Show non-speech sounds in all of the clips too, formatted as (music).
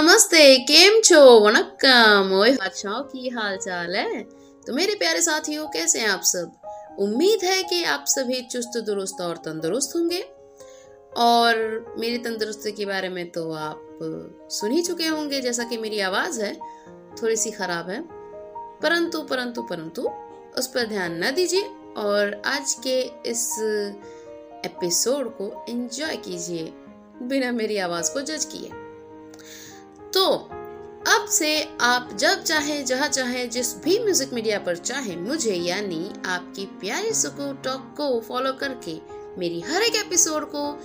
नमस्ते, केम छो? वनक्कम। ओए बादशाह की हाल चाल है? तो मेरे प्यारे साथियों, कैसे हैं आप सब? उम्मीद है कि आप सभी चुस्त, दुरुस्त और तंदुरुस्त होंगे। और मेरी तंदुरुस्ती के बारे में तो आप सुन ही चुके होंगे, जैसा कि मेरी आवाज़ है। थोड़ी सी खराब है। परंतु परंतु परंतु, उस पर ध्यान न दीजिए और आज के इस एपिसोड को एंजॉय कीजिए, बिना मेरी आवाज़ को जज किए। तो अब से आप जब चाहे, जहाँ चाहे, जिस भी म्यूज़िक मीडिया पर चाहे, मुझे यानी आपकी प्यारी सुकू टॉक को फॉलो करके मेरी हर एक एपिसोड को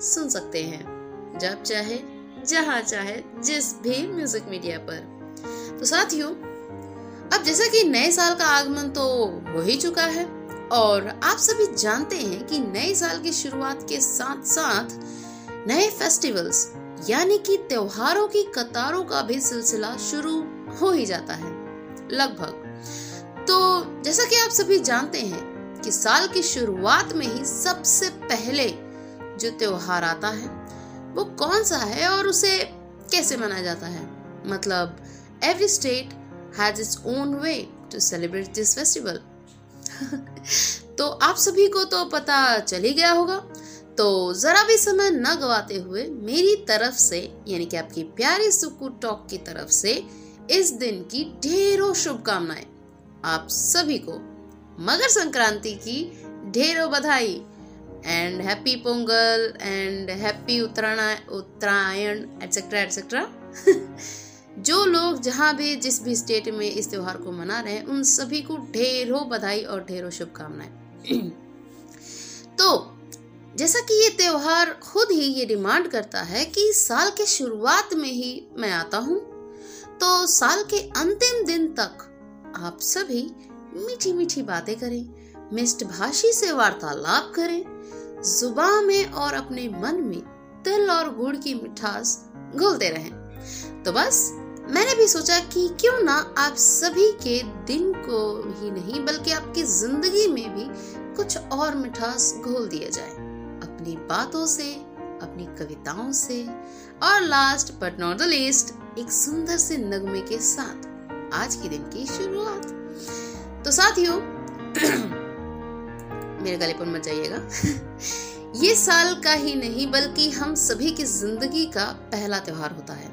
सुन सकते हैं। जब चाहे, जहाँ चाहे, जिस भी म्यूज़िक मीडिया पर। तो साथियों, अब जैसा कि नए साल का आगमन तो हो ही चुका है, और आप सभी जानते हैं कि नए साल की शुरुआत के साथ साथ नए फेस्टिवल्स यानी कि त्योहारों की कतारों का भी सिलसिला शुरू हो ही जाता है, लगभग। तो जैसा कि आप सभी जानते हैं कि साल की शुरुआत में ही सबसे पहले जो त्योहार आता है, वो कौन सा है और उसे कैसे मनाया जाता है? मतलब every state has its own way to celebrate this festival तो आप सभी को तो पता चल ही गया होगा तो जरा भी समय न गवाते हुए मेरी तरफ़ से, यानी कि आपकी प्यारी सुकू टॉक की तरफ़ से, इस दिन की ढेरों शुभकामनाएँ। आप सभी को मकर संक्रांति की ढेरों बधाई। And happy Pongal and happy Uttarayan Uttarayan etcetera etcetera जो लोग जहाँ भी, जिस भी स्टेट में इस त्योहार को मना रहे हैं, उन सभी को ढेरों बधाई और ढेरों शुभकामनाएँ। (clears throat) तो जैसा कि ये त्योहार खुद ही ये डिमांड करता है कि साल के शुरुआत में ही मैं आता हूँ। तो साल के अंतिम दिन तक आप सभी मीठी मीठी बातें करें, मिष्ट भाषी से वार्तालाप करें जुबा में और अपने मन में तिल और गुड़ की मिठास घुलते रहें। तो बस, मैंने भी सोचा कि क्यों ना आप सभी के दिन को ही नहीं, बल्कि आपकी ज़िंदगी में भी कुछ और मिठास घोल दिया जाए। अपनी बातों से, अपनी कविताओं से और last but not the least एक सुंदर से नगमे के साथ आज के दिन की शुरुआत। तो साथियों, (clears throat) मेरे गले पर मत जाइएगा। (laughs) ये साल का ही नहीं, बल्कि हम सभी की ज़िंदगी का पहला त्योहार होता है,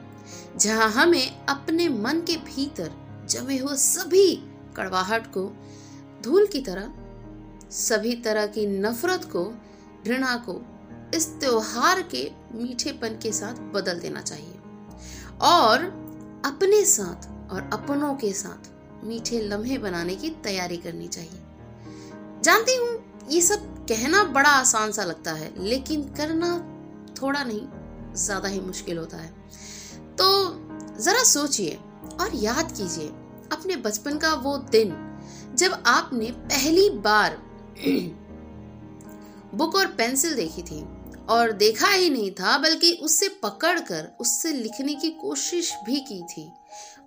जहाँ हमें अपने मन के भीतर जमे हुए सभी कड़वाहट को, धूल की तरह, सभी तरह की नफरत को घृणा को इस त्योहार के मीठेपन के साथ बदल देना चाहिए। और अपने साथ और अपनों के साथ मीठे लम्हे बनाने की तैयारी करनी चाहिए। जानती हूँ, ये सब कहना बड़ा आसान सा लगता है, लेकिन करना थोड़ा नहीं, ज़्यादा ही मुश्किल होता है। तो जरा सोचिए और याद कीजिए, अपने बचपन का वो दिन जब आपने पहली बार बुक और पेंसिल देखी थी। और देखा ही नहीं था, बल्कि उससे पकड़कर उससे लिखने की कोशिश भी की थी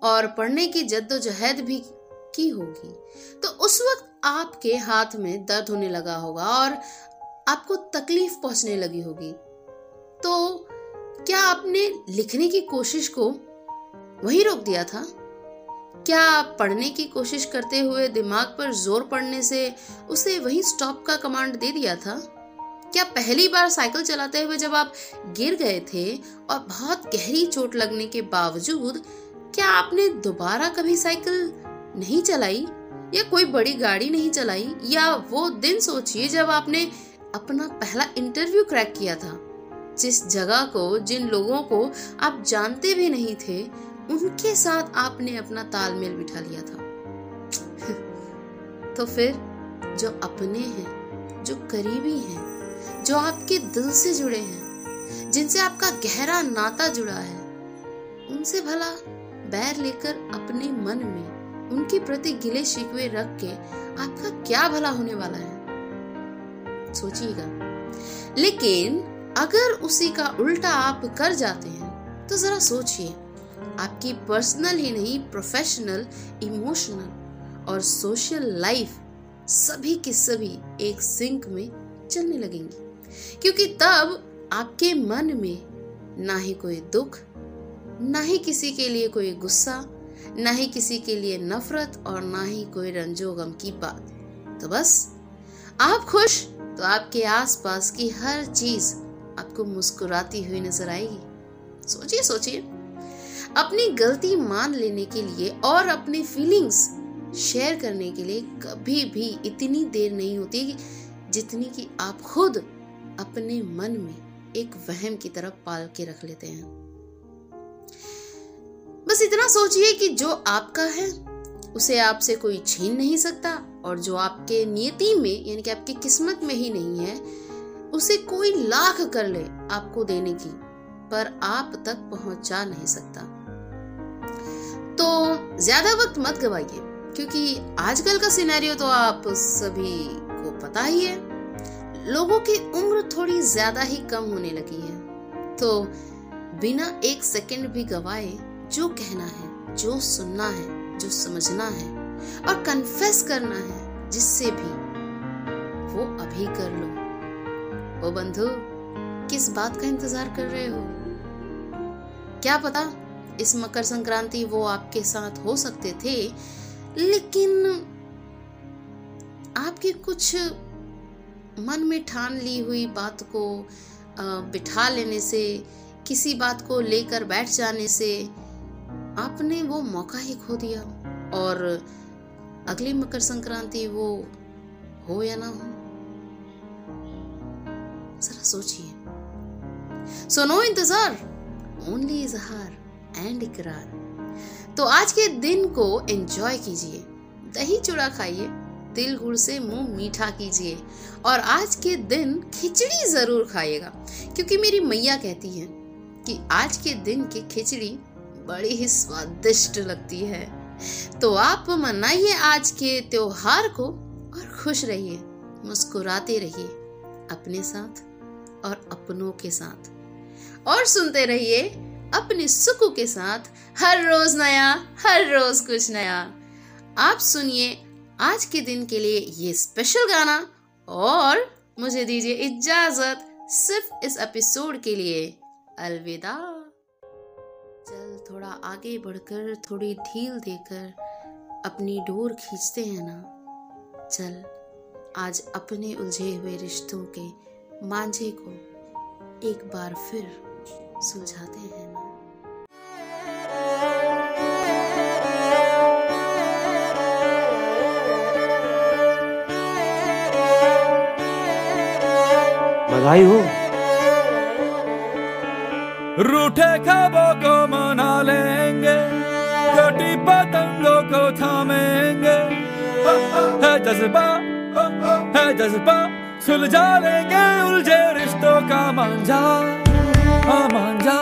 और पढ़ने की जद्दोजहद भी की होगी। तो उस वक्त आपके हाथ में दर्द होने लगा होगा और आपको तकलीफ़ पहुँचने लगी होगी। तो क्या आपने लिखने की कोशिश को वही रोक दिया था? क्या पढ़ने की कोशिश करते हुए दिमाग पर ज़ोर पड़ने से उसे वही स्टॉप का कमांड दे दिया था? क्या पहली बार साइकिल चलाते हुए जब आप गिर गए थे और बहुत गहरी चोट लगने के बावजूद, क्या आपने दोबारा कभी साइकिल नहीं चलाई? या कोई बड़ी गाड़ी नहीं चलाई? या वो दिन सोचिए जब आपने अपना पहला इंटरव्यू क्रैक किया था? जिस जगह को, जिन लोगों को आप जानते भी नहीं थे उनके साथ आपने अपना तालमेल बिठा लिया था। (laughs) तो फिर, जो अपने हैं, जो करीबी हैं, जो आपके दिल से जुड़े हैं, जिनसे आपका गहरा नाता जुड़ा है, उनसे भला बैर लेकर अपने मन में उनके प्रति गिले शिकवे रख के आपका क्या भला होने वाला है? सोचिएगा। लेकिन अगर उसी का उल्टा आप कर जाते हैं तो जरा सोचिए आपकी पर्सनल ही नहीं प्रोफेशनल इमोशनल और सोशल लाइफ सभी के सभी एक सिंक में चलने लगेंगी। क्योंकि तब आपके मन में ना ही कोई दुख, ना ही किसी के लिए कोई गुस्सा, ना ही किसी के लिए नफरत और ना ही कोई रंजो गम की बात। तो बस, आप खुश तो आपके आसपास की हर चीज़ आपको मुस्कुराती हुई नज़र आएगी। सोचिए सोचिए। अपनी गलती मान लेने के लिए और अपनी फीलिंग्स शेयर करने के लिए कभी भी इतनी देर नहीं होती जितनी कि आप खुद अपने मन में एक वहम की तरफ़ पाल के रख लेते हैं। बस इतना सोचिए कि जो आपका है, उसे आपसे कोई छीन नहीं सकता और जो आपके नियति में, यानी कि आपकी किस्मत में ही नहीं है, उसे कोई लाख कर ले आपको देने की, पर आप तक पहुँचा नहीं सकता। तो ज़्यादा वक्त मत गवाइए, क्योंकि आजकल का सिनेरियो तो आप सभी को पता ही है। लोगों की उम्र थोड़ी ज़्यादा ही कम होने लगी है। तो बिना एक सेकंड भी गवाए जो कहना है, जो सुनना है, जो समझना है और कन्फेस करना है, जिससे भी वो अभी कर लो। ओ बंधु, किस बात का इंतज़ार कर रहे हो? क्या पता इस मकर संक्रांति वो आपके साथ हो सकते थे, लेकिन आपके कुछ मन में ठान ली हुई बात को बिठा लेने से, किसी बात को लेकर बैठ जाने से आपने वो मौका ही खो दिया, और अगली मकर संक्रांति वो हो या ना हो? जरा सोचिए। सुनो इंतज़ार, ओनली इजहार। एंड इकरार। तो आज के दिन को एंजॉय कीजिए। दही चूड़ा खाइए, तिल गुड़ से मुँह मीठा कीजिए, और आज के दिन खिचड़ी ज़रूर खाइएगा। क्योंकि मेरी मैया कहती है कि आज के दिन की खिचड़ी बड़ी ही स्वादिष्ट लगती है। तो आप मनाइए आज के त्योहार को और खुश रहिए, मुस्कुराते रहिए अपने साथ और अपनों के साथ। और सुनते रहिए अपने सुख के साथ हर रोज नया, हर रोज कुछ नया। आप सुनिए आज के दिन के लिए ये स्पेशल गाना और मुझे दीजिए इजाज़त सिर्फ़ इस एपिसोड के लिए। अलविदा। चल थोड़ा आगे बढ़कर, थोड़ी ढील देकर अपनी डोर खींचते हैं ना। चल, आज अपने उलझे हुए रिश्तों के मांझे को एक बार फिर सुलझाते हैं। बधाई हो? रूठे खाबों को मना लेंगे कटी पतंगों को थामेंगे। है जज्बा है जज्बा, सुलझा लेंगे उलझे रिश्तों का मांझा। मांझा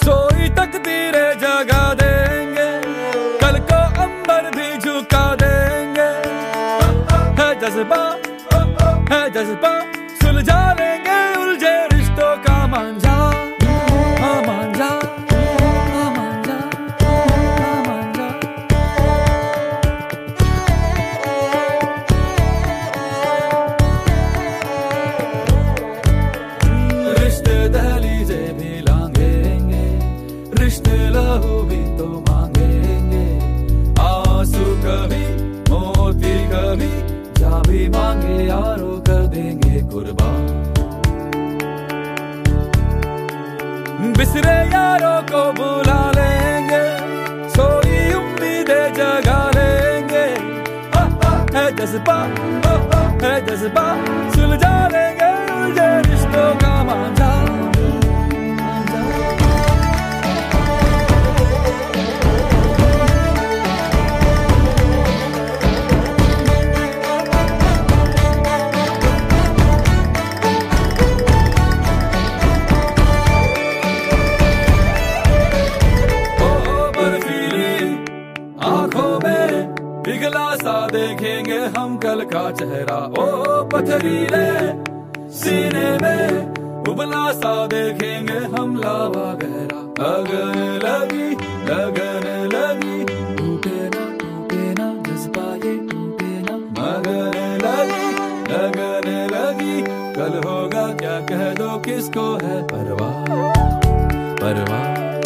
सोई तकदीरें जगा देंगे बिसरे यारों को बुला लेंगे सोई उम्मीदें जगा लेंगे। हा, जज्बा है जज्बा सुलझा लेंगे उलझे रिश्तों पिघला सा देखेंगे हम कल का चेहरा। ओ पथरीले सीने में उबला सा देखेंगे हम लावा गहरा। लगन लगी लगन लगी, टूटे ना टूटे ना जज्बा ये टूटे ना। मगन लगी, लगन लगी, कल होगा क्या कह दो किसको है परवाह परवाह।